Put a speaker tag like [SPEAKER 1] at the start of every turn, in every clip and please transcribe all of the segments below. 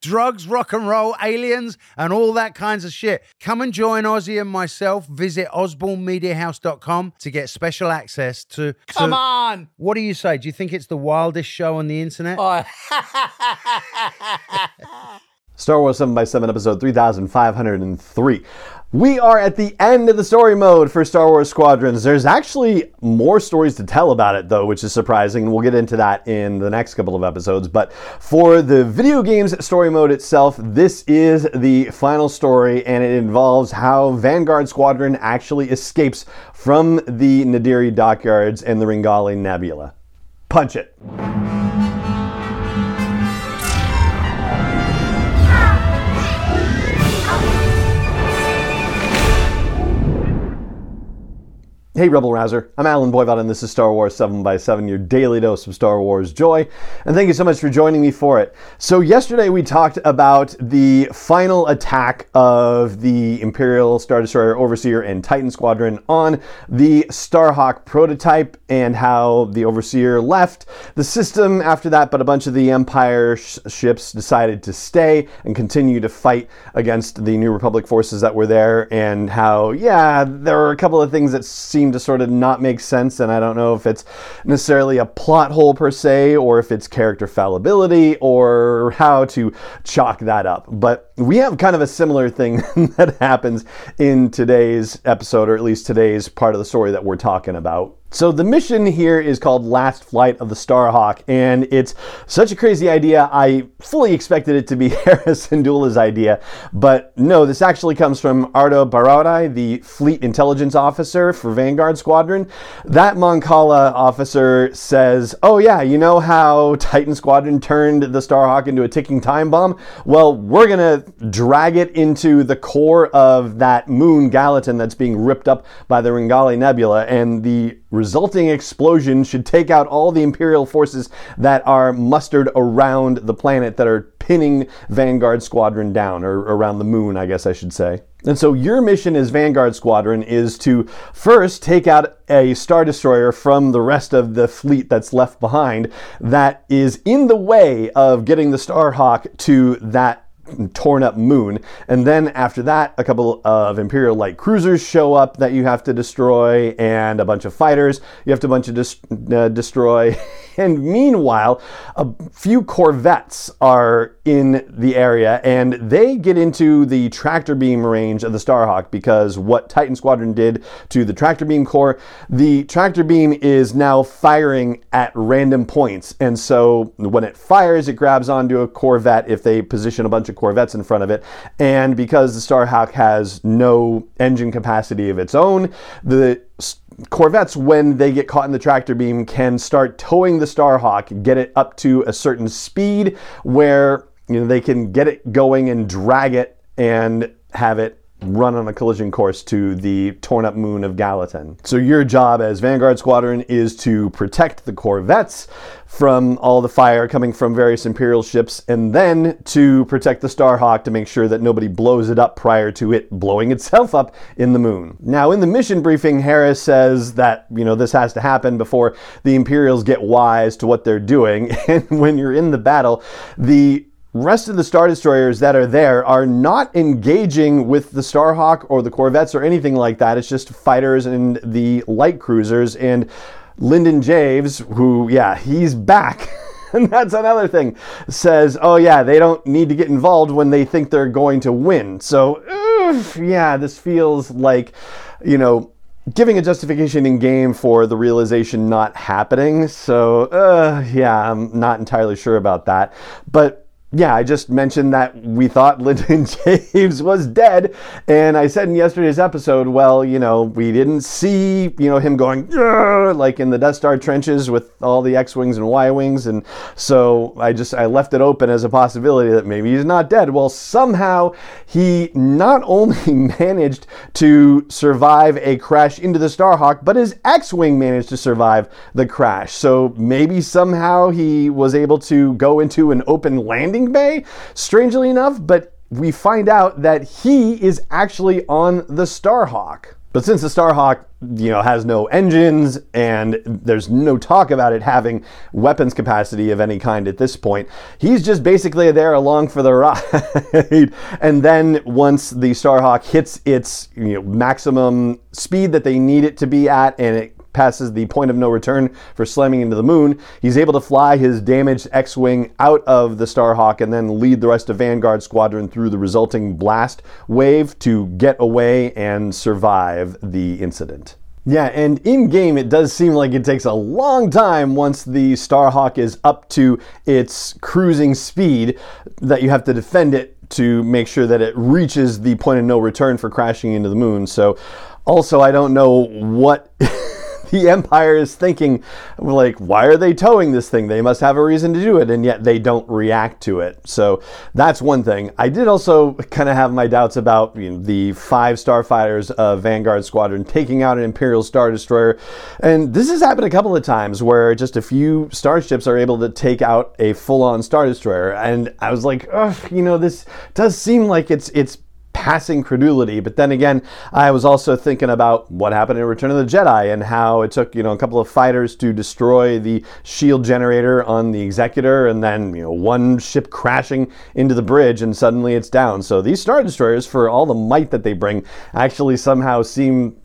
[SPEAKER 1] Drugs, rock and roll, aliens, and all that kinds of shit. Come and join Ozzy and myself. Visit osbornemediahouse.com to get special access to. to-
[SPEAKER 2] Come on!
[SPEAKER 1] What do you say? Do you think it's the wildest show on the internet?
[SPEAKER 2] Oh,
[SPEAKER 3] Star Wars 7 by 7 episode 3503. We are at the end of the story mode for Star Wars Squadrons. There's actually more stories to tell about it, though, which is surprising, and we'll get into that in the next couple of episodes. But for the video game's story mode itself, this is the final story, and it involves how Vanguard Squadron actually escapes from the Nadiri dockyards and the Ringali Nebula. Punch it. Hey, Rebel Rouser. I'm Allen Voivod, and this is Star Wars 7 by 7 your daily dose of Star Wars joy. And thank you so much for joining me for it. So, yesterday we talked about the final attack of the Imperial Star Destroyer Overseer and Titan Squadron on the Starhawk prototype and how the Overseer left the system after that, but a bunch of the Empire sh- ships decided to stay and continue to fight against the New Republic forces that were there, and how, yeah, there were a couple of things that seem to sort of not make sense, and I don't know if it's necessarily a plot hole per se, or if it's character fallibility, or how to chalk that up. But we have kind of a similar thing that happens in today's episode, or at least today's part of the story that we're talking about. So the mission here is called Last Flight of the Starhawk, and it's such a crazy idea. I fully expected it to be Hera Syndulla's idea, but no, this actually comes from Ardo Baradai, the Fleet Intelligence Officer for Vanguard Squadron. That Mon Cala officer says, "Oh yeah, you know how Titan Squadron turned the Starhawk into a ticking time bomb? Well, we're gonna drag it into the core of that moon Gallatin that's being ripped up by the Ringali Nebula, and the resulting explosion should take out all the Imperial forces that are mustered around the planet that are pinning Vanguard Squadron down, or around the moon, I guess I should say. And so your mission as Vanguard Squadron is to first take out a Star Destroyer from the rest of the fleet that's left behind that is in the way of getting the Starhawk to that torn up moon. And then after that, a couple of Imperial light cruisers show up that you have to destroy, and a bunch of fighters you have to bunch of dis- uh, destroy. and meanwhile, a few corvettes are in the area, and they get into the tractor beam range of the Starhawk because what Titan Squadron did to the tractor beam core, the tractor beam is now firing at random points. And so when it fires, it grabs onto a corvette if they position a bunch of corvettes in front of it. And because the Starhawk has no engine capacity of its own, the Corvettes, when they get caught in the tractor beam, can start towing the Starhawk, get it up to a certain speed where you know they can get it going and drag it and have it run on a collision course to the torn up moon of Gallatin. So your job as Vanguard Squadron is to protect the Corvettes from all the fire coming from various Imperial ships and then to protect the Starhawk to make sure that nobody blows it up prior to it blowing itself up in the moon. Now in the mission briefing Hera says that, you know, this has to happen before the Imperials get wise to what they're doing and when you're in the battle, the rest of the Star Destroyers that are there are not engaging with the Starhawk or the Corvettes or anything like that. It's just fighters and the light cruisers. And Lindon Javes, who, yeah, he's back. and that's another thing, says, oh, yeah, they don't need to get involved when they think they're going to win. So, oof, yeah, this feels like, you know, giving a justification in game for the realization not happening. So, uh, yeah, I'm not entirely sure about that. But yeah, I just mentioned that we thought Lindon Javes was dead, and I said in yesterday's episode, well, you know, we didn't see, you know, him going like in the Death Star trenches with all the X-wings and Y-wings, and so I just I left it open as a possibility that maybe he's not dead. Well, somehow he not only managed to survive a crash into the Starhawk, but his X-wing managed to survive the crash. So maybe somehow he was able to go into an open landing bay, strangely enough, but we find out that he is actually on the Starhawk. But since the Starhawk, you know, has no engines and there's no talk about it having weapons capacity of any kind at this point, he's just basically there along for the ride. and then once the Starhawk hits its you know, maximum speed that they need it to be at and it passes the point of no return for slamming into the moon, he's able to fly his damaged X Wing out of the Starhawk and then lead the rest of Vanguard Squadron through the resulting blast wave to get away and survive the incident. Yeah, and in game, it does seem like it takes a long time once the Starhawk is up to its cruising speed that you have to defend it to make sure that it reaches the point of no return for crashing into the moon. So, also, I don't know what. the Empire is thinking, like, why are they towing this thing? They must have a reason to do it, and yet they don't react to it. So that's one thing. I did also kind of have my doubts about you know, the five starfighters of Vanguard Squadron taking out an Imperial Star Destroyer. And this has happened a couple of times where just a few starships are able to take out a full on Star Destroyer. And I was like, you know, this does seem like it's it's passing credulity. But then again, I was also thinking about what happened in Return of the Jedi and how it took, you know, a couple of fighters to destroy the shield generator on the Executor and then, you know, one ship crashing into the bridge and suddenly it's down. So these Star Destroyers, for all the might that they bring, actually somehow seem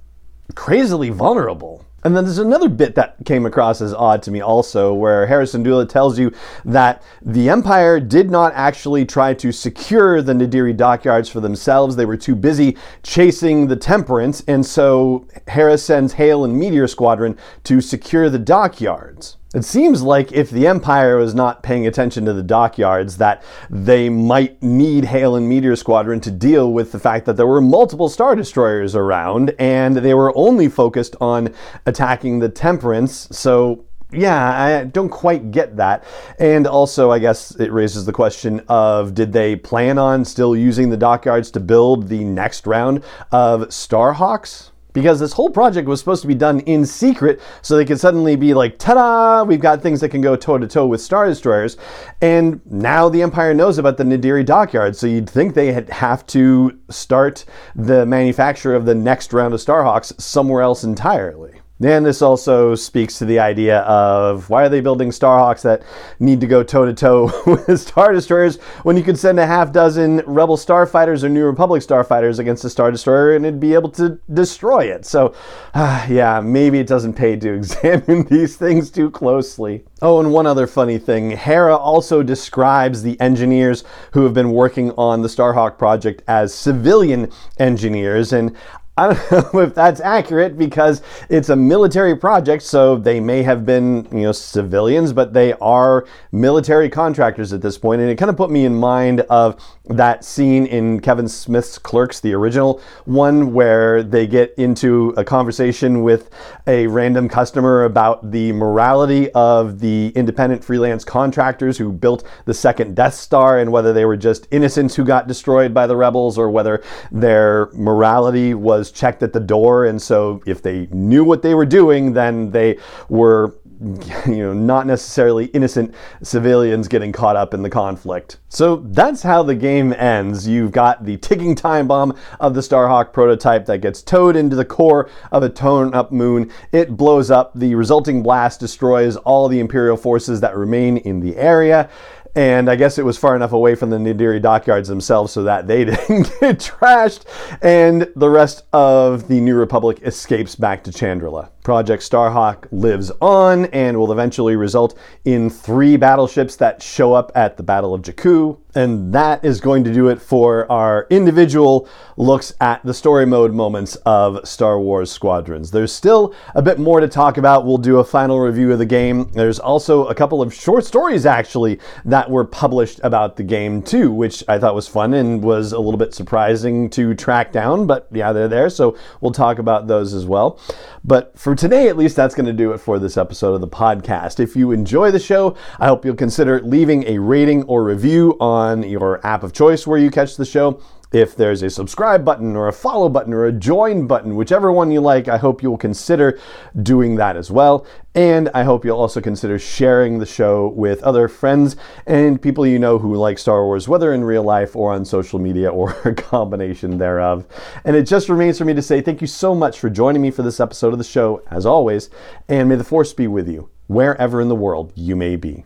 [SPEAKER 3] crazily vulnerable. And then there's another bit that came across as odd to me also, where Hera Syndulla tells you that the Empire did not actually try to secure the Nadiri dockyards for themselves. They were too busy chasing the Temperance, and so Hera sends Hale and Meteor Squadron to secure the dockyards. It seems like if the Empire was not paying attention to the dockyards, that they might need Hale and Meteor Squadron to deal with the fact that there were multiple Star Destroyers around and they were only focused on attacking the Temperance. So yeah, I don't quite get that. And also, I guess it raises the question of did they plan on still using the dockyards to build the next round of Starhawks? Because this whole project was supposed to be done in secret so they could suddenly be like, ta da, we've got things that can go toe to toe with Star Destroyers. And now the Empire knows about the Nadiri dockyard, so you'd think they have to start the manufacture of the next round of Starhawks somewhere else entirely. And this also speaks to the idea of why are they building Starhawks that need to go toe to toe with Star Destroyers when you could send a half dozen Rebel Starfighters or New Republic Starfighters against a Star Destroyer and it'd be able to destroy it. So, uh, yeah, maybe it doesn't pay to examine these things too closely. Oh, and one other funny thing Hera also describes the engineers who have been working on the Starhawk project as civilian engineers. And I don't know if that's accurate because it's a military project, so they may have been, you know, civilians, but they are military contractors at this point. And it kind of put me in mind of that scene in Kevin Smith's Clerks, the original one, where they get into a conversation with a random customer about the morality of the independent freelance contractors who built the second Death Star and whether they were just innocents who got destroyed by the rebels or whether their morality was was checked at the door, and so if they knew what they were doing, then they were you know, not necessarily innocent civilians getting caught up in the conflict. So that's how the game ends. You've got the ticking time bomb of the Starhawk prototype that gets towed into the core of a torn up moon. It blows up. The resulting blast destroys all the Imperial forces that remain in the area. And I guess it was far enough away from the Nadiri dockyards themselves so that they didn't get trashed. And the rest of the New Republic escapes back to Chandrila. Project Starhawk lives on and will eventually result in three battleships that show up at the Battle of Jakku. And that is going to do it for our individual looks at the story mode moments of Star Wars Squadrons. There's still a bit more to talk about. We'll do a final review of the game. There's also a couple of short stories, actually, that were published about the game, too, which I thought was fun and was a little bit surprising to track down. But yeah, they're there. So we'll talk about those as well. But for today, at least, that's going to do it for this episode of the podcast. If you enjoy the show, I hope you'll consider leaving a rating or review on your app of choice where you catch the show. If there's a subscribe button or a follow button or a join button, whichever one you like, I hope you'll consider doing that as well. And I hope you'll also consider sharing the show with other friends and people you know who like Star Wars, whether in real life or on social media or a combination thereof. And it just remains for me to say thank you so much for joining me for this episode of the show, as always, and may the Force be with you, wherever in the world you may be.